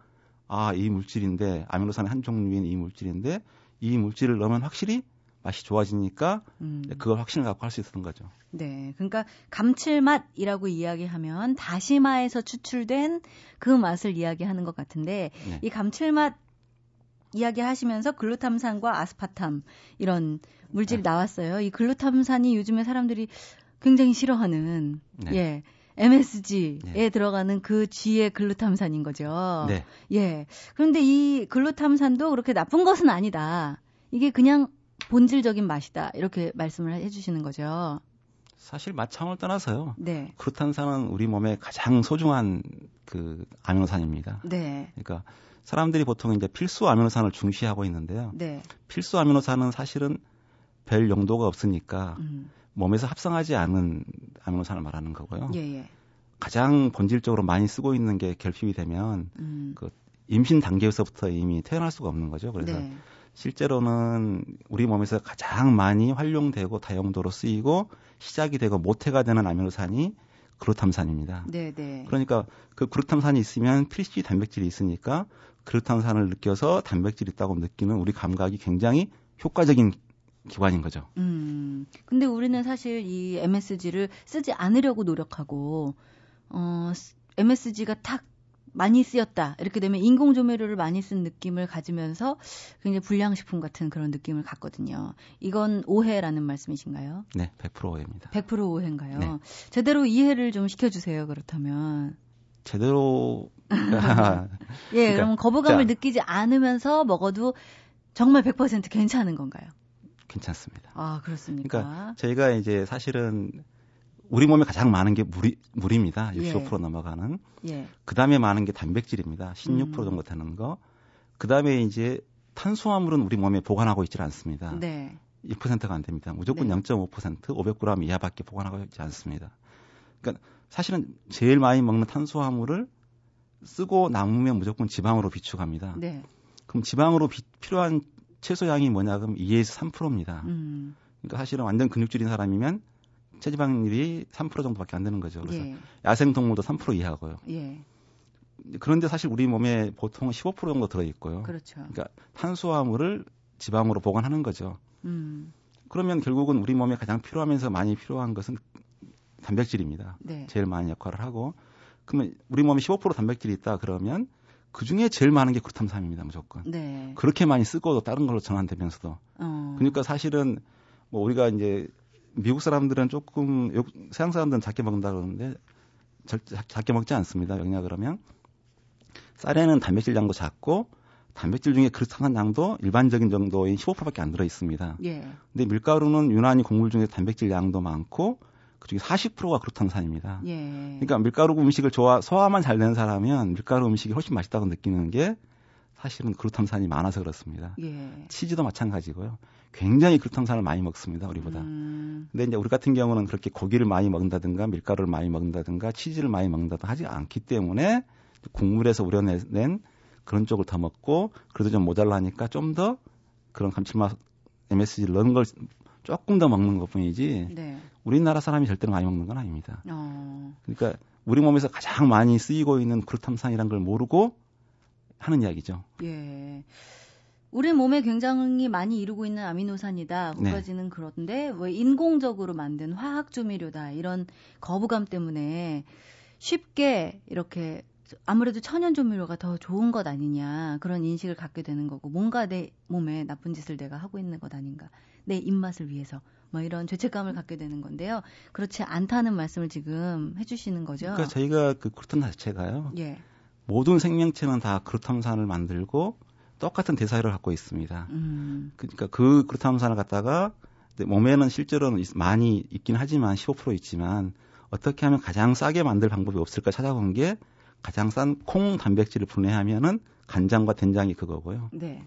아 이 물질인데 아미노산의 한 종류인 이 물질인데 이 물질을 넣으면 확실히 맛이 좋아지니까 음. 그걸 확신을 갖고 할 수 있었던 거죠. 네. 그러니까 감칠맛이라고 이야기하면 다시마에서 추출된 그 맛을 이야기하는 것 같은데 네. 이 감칠맛 이야기하시면서 글루탐산과 아스파탐 이런 물질이 네. 나왔어요. 이 글루탐산이 요즘에 사람들이 굉장히 싫어하는 네. 예. MSG에 네. 들어가는 그 G의 글루탐산인 거죠. 네. 예. 그런데 이 글루탐산도 그렇게 나쁜 것은 아니다. 이게 그냥 본질적인 맛이다. 이렇게 말씀을 해 주시는 거죠. 사실 맛 차원을 떠나서요. 네. 크루탄산은 우리 몸에 가장 소중한 그 아미노산입니다. 네. 그러니까 사람들이 보통 이제 필수 아미노산을 중시하고 있는데요. 네. 필수 아미노산은 사실은 별 용도가 없으니까 음. 몸에서 합성하지 않은 아미노산을 말하는 거고요. 예, 예. 가장 본질적으로 많이 쓰고 있는 게 결핍이 되면 음. 그 임신 단계에서부터 이미 태어날 수가 없는 거죠. 그래서 네. 실제로는 우리 몸에서 가장 많이 활용되고 다용도로 쓰이고 시작이 되고 모태가 되는 아미노산이 그루탐산입니다. 네, 네. 그러니까 그 그루탐산이 있으면 필시 단백질이 있으니까 그루탐산을 느껴서 단백질이 있다고 느끼는 우리 감각이 굉장히 효과적인 기관인 거죠. 음. 근데 우리는 사실 이 MSG를 쓰지 않으려고 노력하고 어 MSG가 탁 많이 쓰였다. 이렇게 되면 인공 조미료를 많이 쓴 느낌을 가지면서 굉장히 불량식품 같은 그런 느낌을 갖거든요. 이건 오해라는 말씀이신가요? 네, 100% 오해입니다. 100% 오해인가요? 네. 제대로 이해를 좀 시켜주세요. 그렇다면. 제대로 예, 그러니까, 그럼 거부감을 자. 느끼지 않으면서 먹어도 정말 100% 괜찮은 건가요? 괜찮습니다. 아, 그렇습니까? 그러니까 저희가 이제 사실은 우리 몸에 가장 많은 게 물이 물입니다. 예. 65% 넘어가는. 예. 그 다음에 많은 게 단백질입니다. 16% 음. 정도 되는 거. 그 다음에 이제 탄수화물은 우리 몸에 보관하고 있질 않습니다. 네. 2%가 안 됩니다. 무조건 네. 0.5% 500g 이하밖에 보관하고 있지 않습니다. 그러니까 사실은 제일 많이 먹는 탄수화물을 쓰고 남으면 무조건 지방으로 비축합니다. 네. 그럼 지방으로 비- 필요한 채소량이 뭐냐 그럼 2에서 3%입니다. 음. 그러니까 사실은 완전 근육질인 사람이면 체지방률이 3% 정도밖에 안 되는 거죠. 그래서 예. 야생 동물도 3% 이하고요. 예. 그런데 사실 우리 몸에 보통 15% 정도 들어 있고요. 그렇죠. 그러니까 탄수화물을 지방으로 보관하는 거죠. 음. 그러면 결국은 우리 몸에 가장 필요하면서 많이 필요한 것은 단백질입니다. 네. 제일 많은 역할을 하고 그러면 우리 몸에 15% 단백질이 있다 그러면 그 중에 제일 많은 게 그루탐산입니다 무조건. 네. 그렇게 많이 쓰고도 다른 걸로 전환되면서도 어. 그러니까 사실은 뭐 우리가 이제 미국 사람들은 조금 요- 서양 사람들은 작게 먹는다 그러는데 절, 작- 작게 먹지 않습니다. 왜냐 그러면 쌀에는 단백질 양도 작고 단백질 중에 그루탐산 양도 일반적인 정도인 15%밖에 안 들어 있습니다. 예. 근데 밀가루는 유난히 곡물 중에 단백질 양도 많고 그중에 40%가 그루탐산입니다. 예. 그러니까 밀가루 음식을 좋아 소화만 잘 되는 사람은 밀가루 음식이 훨씬 맛있다고 느끼는 게 사실은 그루탐산이 많아서 그렇습니다. 예. 치즈도 마찬가지고요. 굉장히 그루탐산을 많이 먹습니다, 우리보다. 음. 근데 이제 우리 같은 경우는 그렇게 고기를 많이 먹는다든가 밀가루를 많이 먹는다든가 치즈를 많이 먹는다든가 하지 않기 때문에 국물에서 우려낸 그런 쪽을 더 먹고 그래도 좀 모자라니까 좀 더 그런 감칠맛 MSG를 넣은 걸 조금 더 먹는 것 뿐이지 네. 우리나라 사람이 절대로 많이 먹는 건 아닙니다. 어. 그러니까 우리 몸에서 가장 많이 쓰이고 있는 그루탐산이라는 걸 모르고 하는 이야기죠. 예. 우리 몸에 굉장히 많이 이루고 있는 아미노산이다. 네. 그까지는 그런데 왜 인공적으로 만든 화학 조미료다. 이런 거부감 때문에 쉽게 이렇게 아무래도 천연 조미료가 더 좋은 것 아니냐 그런 인식을 갖게 되는 거고 뭔가 내 몸에 나쁜 짓을 내가 하고 있는 것 아닌가 내 입맛을 위해서 뭐 이런 죄책감을 갖게 되는 건데요 그렇지 않다는 말씀을 지금 해주시는 거죠 그러니까 저희가 그 그루탄 자체가요. 예 모든 생명체는 다 그루탐산을 만들고 똑같은 대사율을 갖고 있습니다. 음, 그러니까 그 그루탐산을 갖다가 내 몸에는 실제로는 있- 많이 있긴 하지만 15% 있지만 어떻게 하면 가장 싸게 만들 방법이 없을까 찾아본 게 가장 싼 콩 단백질을 분해하면은 간장과 된장이 그거고요. 네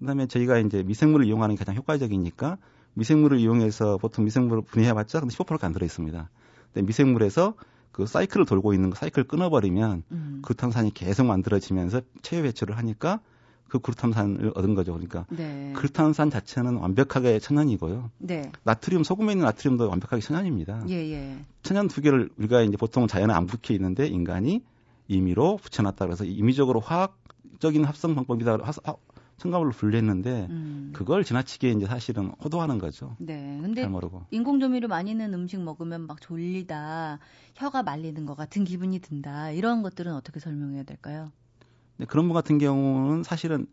그다음에 저희가 이제 미생물을 이용하는 게 가장 효과적이니까 미생물을 이용해서 보통 미생물을 분해해봤자 근데 15%가 안 들어 있습니다. 근데 미생물에서 그 사이클을 돌고 있는 거 사이클을 끊어버리면 음, 그루탐산이 계속 만들어지면서 체외 배출을 하니까 그 그루탐산을 얻은 거죠. 그러니까 네 그루탐산 자체는 완벽하게 천연이고요. 네 나트륨 소금에 있는 나트륨도 완벽하게 천연입니다. 예, 예. 천연 두 개를 우리가 이제 보통 자연에 안 붙여 있는데 인간이 임의로 붙여놨다 그래서 임의적으로 화학적인 합성 방법이다 첨가물로 분리했는데 음. 그걸 지나치게 이제 사실은 호도하는 거죠. 네. 근데 잘 모르고. 인공 조미료 많이 넣은 음식 먹으면 막 졸리다, 혀가 말리는 것 같은 기분이 든다. 이런 것들은 어떻게 설명해야 될까요? 근데 그런 분 같은 경우는 사실은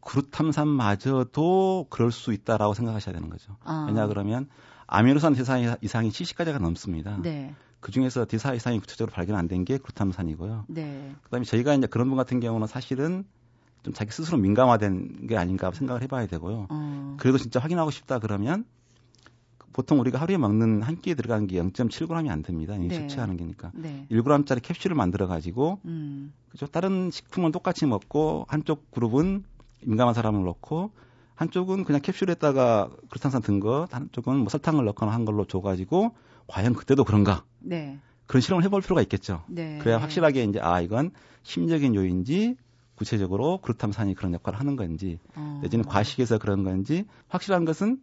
그루탐산마저도 그럴 수 있다라고 생각하셔야 되는 거죠. 아. 왜냐 그러면 아미노산 대사 이상이 70가지가 넘습니다. 네. 그 중에서 대사 이상이 구체적으로 발견 안 된 게 그루탐산이고요. 네. 그다음에 저희가 이제 그런 분 같은 경우는 사실은 좀 자기 스스로 민감화된 게 아닌가 생각을 해봐야 되고요. 어. 그래도 진짜 확인하고 싶다 그러면 보통 우리가 하루에 먹는 한 끼에 들어가는 게 0.7g이 안 됩니다. 이 네. 섭취하는 게니까. 네. 1g짜리 캡슐을 만들어 가지고 음. 그죠? 다른 식품은 똑같이 먹고 한쪽 그룹은 민감한 사람을 넣고 한쪽은 그냥 캡슐에다가 그루탄산 든 거, 한쪽은 뭐 설탕을 넣거나 한 걸로 줘 가지고 과연 그때도 그런가? 네. 그런 실험을 해볼 필요가 있겠죠. 네. 그래야 확실하게 이제 아 이건 심적인 요인지 구체적으로 그루탐산이 그런 역할을 하는 건지 어. 내지는 과식에서 그런 건지 확실한 것은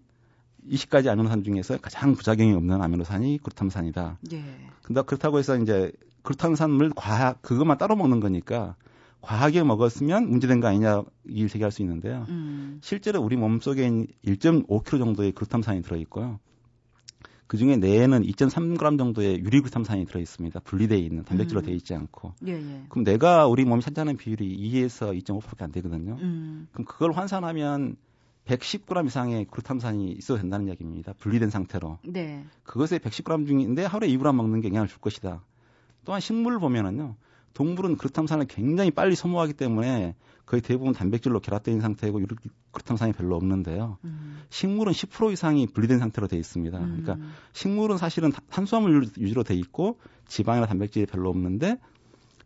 20가지 아미노산 중에서 가장 부작용이 없는 아미노산이 그루탐산이다. 예. 근데 그렇다고 해서 이제 그루탄산을 과학 그것만 따로 먹는 거니까 과하게 먹었으면 문제된 거 아니냐 이 제기할 수 있는데요. 음. 실제로 우리 몸 속에 1.5kg 정도의 그루탐산이 들어 있고요. 그 중에 뇌에는 2.3g 정도의 유리그루탐산이 들어 있습니다. 분리되어 있는 단백질로 음. 되어 있지 않고. 예, 예. 그럼 내가 우리 몸이 차지하는 비율이 2에서 2.5%밖에 안 되거든요. 음. 그럼 그걸 환산하면 110g 이상의 그루탐산이 있어도 된다는 이야기입니다. 분리된 상태로. 네. 그것의 110g 중인데 하루에 2g 먹는 게 영향을 줄 것이다. 또한 식물을 보면은요. 동물은 그루탐산을 굉장히 빨리 소모하기 때문에 거의 대부분 단백질로 있는 상태이고 그루탐산이 별로 없는데요. 음. 식물은 10% 이상이 분리된 상태로 되어 있습니다. 그러니까 음. 식물은 사실은 타- 탄수화물 위주로 돼 있고 지방이나 단백질이 별로 없는데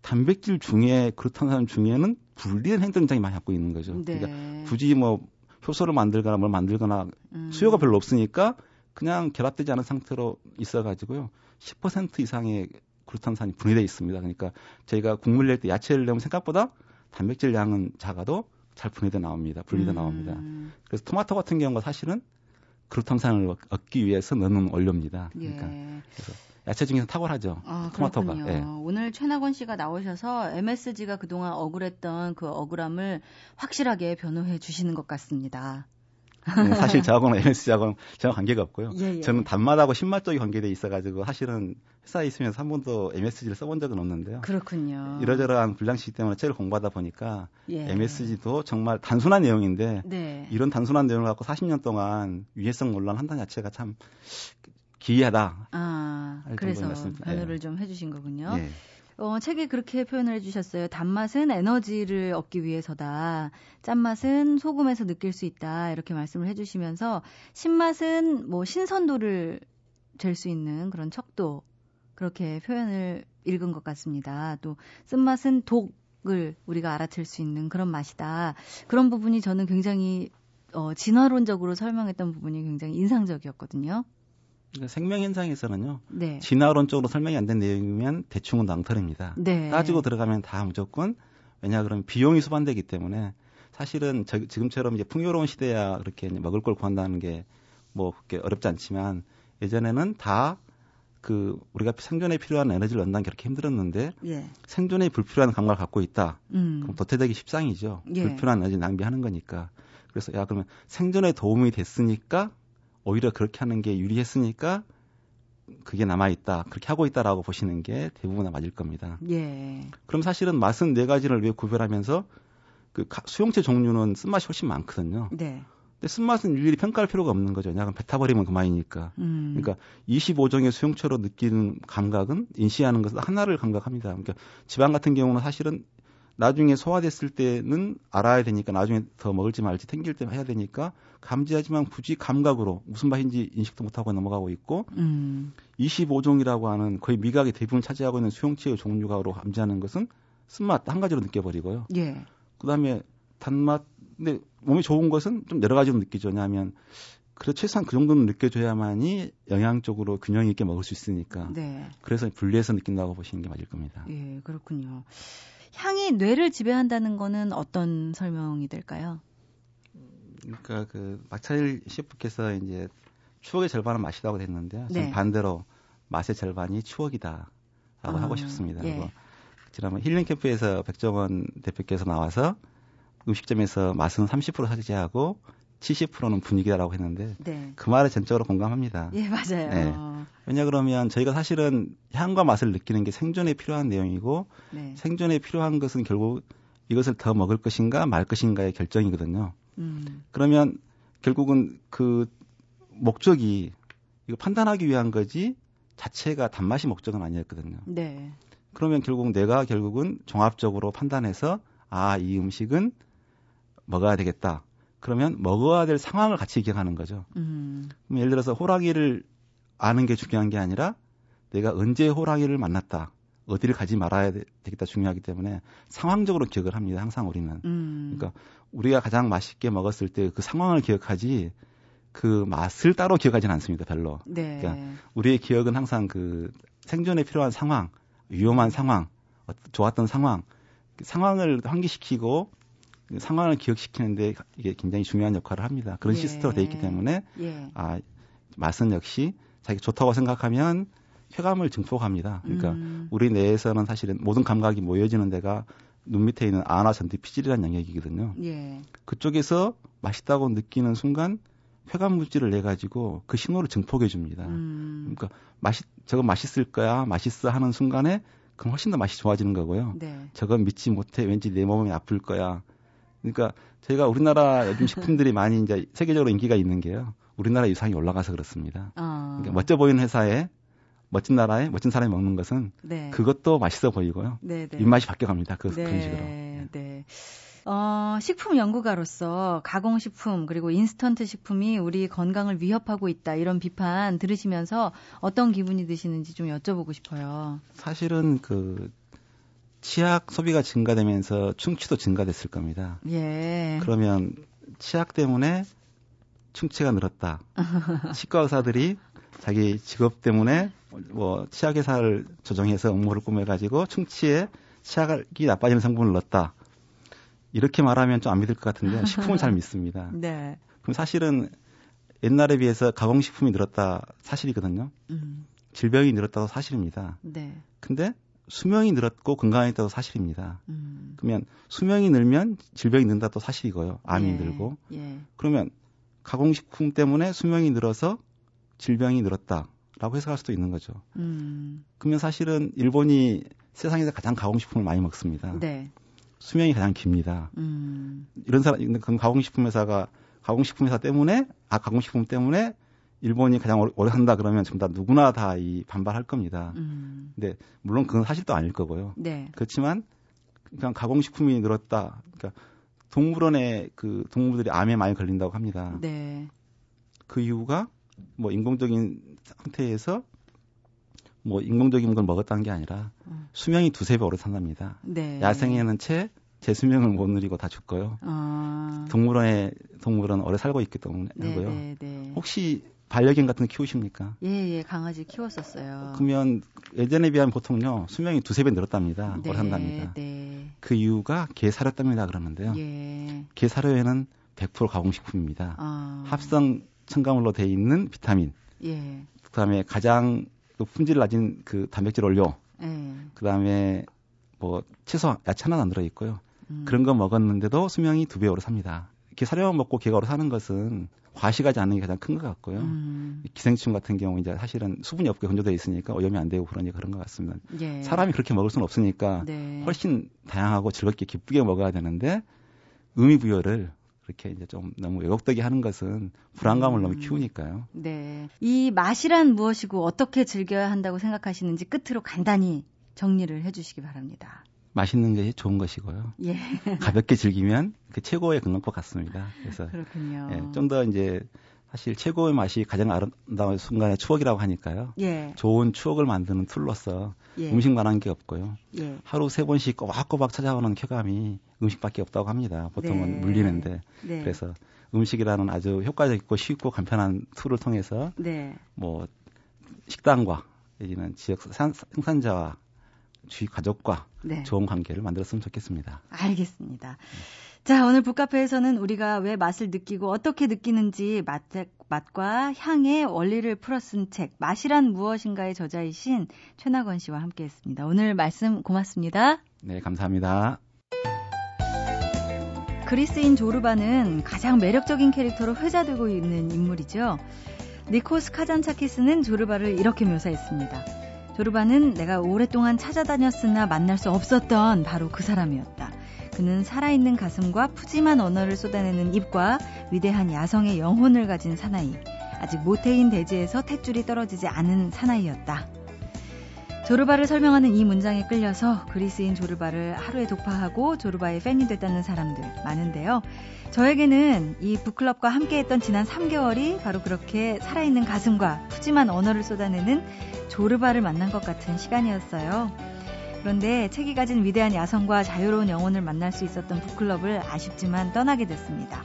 단백질 중에 그루탄산 중에는 분리된 행동장이 많이 갖고 있는 거죠. 네. 그러니까 굳이 뭐 효소를 만들거나 뭘 만들거나 음. 수요가 별로 없으니까 그냥 결합되지 않은 상태로 있어가지고요. 10% 이상의 그루탄산이 분리되어 있습니다. 그러니까 저희가 국물 낼 때 야채를 넣으면 생각보다 단백질 양은 작아도 잘 분리돼 나옵니다. 분리돼 나옵니다. 음. 그래서 토마토 같은 경우가 사실은 그루탄산을 얻- 얻기 위해서 넣는 원료입니다. 예. 그러니까 야채 중에서 탁월하죠. 아, 토마토가. 그렇군요. 예. 오늘 최낙원 씨가 나오셔서 MSG가 그동안 억울했던 그 억울함을 확실하게 변호해 주시는 것 같습니다. 네, 사실 저하고는 MSG하고는 전혀 관계가 없고요. 예, 예. 저는 단맛하고 신맛 쪽이 관계돼 있어가지고 사실은 회사에 있으면서 한 번도 MSG를 써본 적은 없는데요. 그렇군요. 이러저러한 불량식 때문에 책을 공부하다 보니까 예. MSG도 정말 단순한 내용인데 네. 이런 단순한 내용을 갖고 40년 동안 위해성 논란 한다는 자체가 참 기이하다. 아, 할 그래서 변호를 예. 좀 해주신 거군요. 예. 어, 책에 그렇게 표현을 해주셨어요. 단맛은 에너지를 얻기 위해서다. 짠맛은 소금에서 느낄 수 있다. 이렇게 말씀을 해주시면서 신맛은 뭐 신선도를 잴 수 있는 그런 척도 그렇게 표현을 읽은 것 같습니다. 또 쓴맛은 독을 우리가 알아챌 수 있는 그런 맛이다. 그런 부분이 저는 굉장히 어, 진화론적으로 설명했던 부분이 굉장히 인상적이었거든요. 그러니까 생명 현상에서는요. 네. 진화론적으로 설명이 안 된 내용이면 대충은 낭털입니다. 네. 따지고 들어가면 다 무조건 왜냐 그러면 비용이 수반되기 때문에 사실은 저- 지금처럼 이제 풍요로운 시대야 그렇게 먹을 걸 구한다는 게 뭐 그렇게 어렵지 않지만 예전에는 다 그 우리가 생존에 필요한 에너지를 얻는 게 그렇게 힘들었는데 예. 생존에 불필요한 감각을 갖고 있다. 음. 그럼 도태되기 십상이죠. 예. 불필요한 에너지 낭비하는 거니까. 그래서 야 그러면 생존에 도움이 됐으니까 오히려 그렇게 하는 게 유리했으니까 그게 남아 있다. 그렇게 하고 있다라고 보시는 게 대부분 맞을 겁니다. 예. 그럼 사실은 맛은 네 가지를 왜 구별하면서 그 가- 수용체 종류는 쓴맛이 훨씬 많거든요. 네. 근데 쓴맛은 일일이 평가할 필요가 없는 거죠. 약간 뱉어버리면 그만이니까. 음. 그러니까 25종의 수용체로 느끼는 감각은 인식하는 것은 하나를 감각합니다. 그러니까 지방 같은 경우는 사실은 나중에 소화됐을 때는 알아야 되니까 나중에 더 먹을지 말지 탱길 때 해야 되니까 감지하지만 굳이 감각으로 무슨 맛인지 인식도 못하고 넘어가고 있고 음. 25종이라고 하는 거의 미각의 대부분 차지하고 있는 수용체의 종류가로 감지하는 것은 쓴맛 한 가지로 느껴버리고요. 예. 그다음에 단맛 근데 몸이 좋은 것은 좀 여러 가지로 느끼죠. 왜냐하면 그래 최소한 그 정도는 느껴줘야만이 영양적으로 균형 있게 먹을 수 있으니까. 네. 그래서 분리해서 느낀다고 보시는 게 맞을 겁니다. 예, 그렇군요. 향이 뇌를 지배한다는 거는 어떤 설명이 될까요? 그러니까 그 박차일 셰프께서 이제 추억의 절반은 맛이라고 했는데요. 저는 네. 반대로 맛의 절반이 추억이다라고 아, 하고 싶습니다. 예. 그리고 지난번 힐링 캠프에서 백종원 대표께서 나와서 음식점에서 맛은 30% 차지하고 70%는 분위기다라고 했는데 네. 그 말에 전적으로 공감합니다. 예, 맞아요. 네. 왜냐 그러면 저희가 사실은 향과 맛을 느끼는 게 생존에 필요한 내용이고 네. 생존에 필요한 것은 결국 이것을 더 먹을 것인가 말 것인가의 결정이거든요. 음. 그러면 결국은 그 목적이 이거 판단하기 위한 거지 자체가 단맛이 목적은 아니었거든요. 네. 그러면 결국 내가 결국은 종합적으로 판단해서 아, 이 음식은 먹어야 되겠다. 그러면 먹어야 될 상황을 같이 기억하는 거죠. 음. 그럼 예를 들어서 호랑이를 아는 게 중요한 게 아니라 내가 언제 호랑이를 만났다. 어디를 가지 말아야 되겠다 중요하기 때문에 상황적으로 기억을 합니다. 항상 우리는. 음. 그러니까 우리가 가장 맛있게 먹었을 때 그 상황을 기억하지 그 맛을 따로 기억하지는 않습니다. 별로. 네. 그러니까 우리의 기억은 항상 그 생존에 필요한 상황, 위험한 상황, 어, 좋았던 상황, 그 상황을 환기시키고 그 상황을 기억시키는데 이게 굉장히 중요한 역할을 합니다. 그런 예. 시스템으로 돼 있기 때문에 예. 아 맛은 역시 자기 좋다고 생각하면 쾌감을 증폭합니다. 그러니까 음. 우리 뇌에서는 사실은 모든 감각이 모여지는 데가 눈 밑에 있는 아나 전티 피질이라는 영역이거든요. 예. 그쪽에서 맛있다고 느끼는 순간 쾌감 물질을 내 가지고 그 신호를 증폭해 줍니다. 음. 그러니까 맛있 저거 맛있을 거야 맛있어 하는 순간에 그럼 훨씬 더 맛이 좋아지는 거고요. 네. 저건 믿지 못해 왠지 내 몸이 아플 거야. 그러니까 저희가 우리나라 요즘 식품들이 많이 이제 세계적으로 인기가 있는 게요. 우리나라 유상이 올라가서 그렇습니다. 어. 그러니까 멋져 보이는 회사에 멋진 나라에 멋진 사람이 먹는 것은 네. 그것도 맛있어 보이고요. 네, 네. 입맛이 바뀌어갑니다. 그, 네, 그런 식으로. 네. 어, 식품 연구가로서 가공식품 그리고 인스턴트 식품이 우리 건강을 위협하고 있다 이런 비판 들으시면서 어떤 기분이 드시는지 좀 여쭤보고 싶어요. 사실은 그 치약 소비가 증가되면서 충치도 증가됐을 겁니다. 예. 그러면 치약 때문에 충치가 늘었다. 치과 의사들이 자기 직업 때문에 뭐 치약 회사를 조정해서 업무를 꾸며가지고 충치에 치약이 나빠지는 성분을 넣었다. 이렇게 말하면 좀 안 믿을 것 같은데 식품은 잘 믿습니다. 네. 그럼 사실은 옛날에 비해서 가공식품이 늘었다 사실이거든요. 음. 질병이 늘었다도 사실입니다. 네. 근데 수명이 늘었고 건강했다도 사실입니다. 음. 그러면 수명이 늘면 질병이 는다도 사실이고요. 암이 예. 늘고. 예. 그러면 가공식품 때문에 수명이 늘어서 질병이 늘었다라고 해석할 수도 있는 거죠. 음. 그러면 사실은 일본이 세상에서 가장 가공식품을 많이 먹습니다. 네. 수명이 가장 깁니다. 음. 이런 사람, 그 가공식품 회사가 가공식품 회사 때문에 아 가공식품 때문에 일본이 가장 오래, 산다 그러면 지금 다 누구나 다 이 반발할 겁니다. 음. 근데 물론 그건 사실도 아닐 거고요. 네. 그렇지만 그냥 가공식품이 늘었다. 그러니까 동물원에 그 동물들이 암에 많이 걸린다고 합니다. 네. 그 이유가 뭐 인공적인 상태에서 뭐 인공적인 걸 먹었다는 게 아니라 음. 수명이 두세 배 오래 산답니다. 네. 야생에는 채 제 수명을 못 누리고 다 죽고요. 아. 동물원에 동물은 오래 살고 있기 때문에 네, 하고요. 네, 네. 혹시 반려견 같은 거 키우십니까? 예, 예, 강아지 키웠었어요. 그러면 예전에 비하면 보통요 수명이 두세 배 늘었답니다. 네, 오래 산답니다. 네. 그 이유가 게 사료답니다 그러는데요. 예. 게 사료에는 100% 가공식품입니다. 아. 합성 첨가물로 돼 있는 비타민, 예. 그 다음에 가장 그 품질 낮은 그 단백질 원료, 예. 그 다음에 뭐 채소, 야채 하나 안 들어 있고요. 음. 그런 거 먹었는데도 수명이 두배 오래 삽니다. 이렇게 사료만 먹고 개가 오래 사는 것은 과식하지 않는 게 가장 큰 것 같고요. 음. 기생충 같은 경우 이제 사실은 수분이 없게 건조되어 있으니까 오염이 안 되고 그러니 그런 것 같습니다. 예. 사람이 그렇게 먹을 수는 없으니까 네. 훨씬 다양하고 즐겁게 기쁘게 먹어야 되는데 의미 부여를 그렇게 이제 좀 너무 왜곡되게 하는 것은 불안감을 음. 너무 키우니까요. 네. 이 맛이란 무엇이고 어떻게 즐겨야 한다고 생각하시는지 끝으로 간단히 정리를 해 주시기 바랍니다. 맛있는 것이 좋은 것이고요. 예. 가볍게 즐기면 그 최고의 건강법 같습니다. 그래서. 예, 좀 더 이제 사실 최고의 맛이 가장 아름다운 순간의 추억이라고 하니까요. 예. 좋은 추억을 만드는 툴로서 예. 음식만한 게 없고요. 예. 하루 세 번씩 꼬박꼬박 찾아오는 쾌감이 음식밖에 없다고 합니다. 보통은 네. 물리는데 네. 그래서 음식이라는 아주 효과적이고 쉽고 간편한 tool을 통해서 네. 뭐 식당과 여기는 지역 산- 생산자와 주위 가족과 네. 좋은 관계를 만들었으면 좋겠습니다. 알겠습니다. 자, 오늘 북카페에서는 우리가 왜 맛을 느끼고 어떻게 느끼는지 맛, 맛과 향의 원리를 풀어 쓴 책, 맛이란 무엇인가의 저자이신 최낙언 씨와 함께 했습니다. 오늘 말씀 고맙습니다. 네, 감사합니다. 그리스인 조르바는 가장 매력적인 캐릭터로 회자되고 있는 인물이죠. 니코스 카잔차키스는 조르바를 이렇게 묘사했습니다. 조르바는 내가 오랫동안 찾아다녔으나 만날 수 없었던 바로 그 사람이었다. 그는 살아있는 가슴과 푸짐한 언어를 쏟아내는 입과 위대한 야성의 영혼을 가진 사나이. 아직 모태인 대지에서 탯줄이 떨어지지 않은 사나이였다. 조르바를 설명하는 이 문장에 끌려서 그리스인 조르바를 하루에 독파하고 조르바의 팬이 됐다는 사람들 많은데요. 저에게는 이 북클럽과 함께했던 지난 3개월이 바로 그렇게 살아있는 가슴과 푸짐한 언어를 쏟아내는 조르바를 만난 것 같은 시간이었어요. 그런데 책이 가진 위대한 야성과 자유로운 영혼을 만날 수 있었던 북클럽을 아쉽지만 떠나게 됐습니다.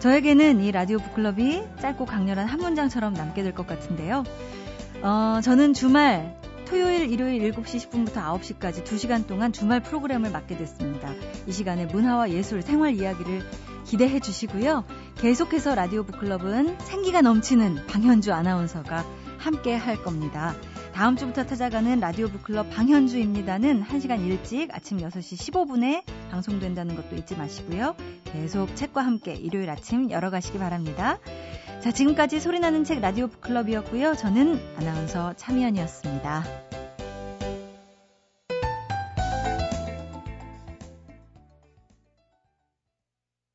저에게는 이 라디오 북클럽이 짧고 강렬한 한 문장처럼 남게 될 것 같은데요. 어, 저는 주말 토요일, 일요일 7시 10분부터 9시까지 2시간 동안 주말 프로그램을 맡게 됐습니다. 이 시간에 문화와 예술, 생활 이야기를 기대해 주시고요. 계속해서 라디오 북클럽은 생기가 넘치는 방현주 아나운서가 함께 할 겁니다. 다음 주부터 찾아가는 라디오 북클럽 방현주입니다는 1시간 일찍 아침 6시 15분에 방송된다는 것도 잊지 마시고요. 계속 책과 함께 일요일 아침 열어가시기 바랍니다. 자, 지금까지 소리나는 책 라디오 북클럽이었고요. 저는 아나운서 차미연이었습니다.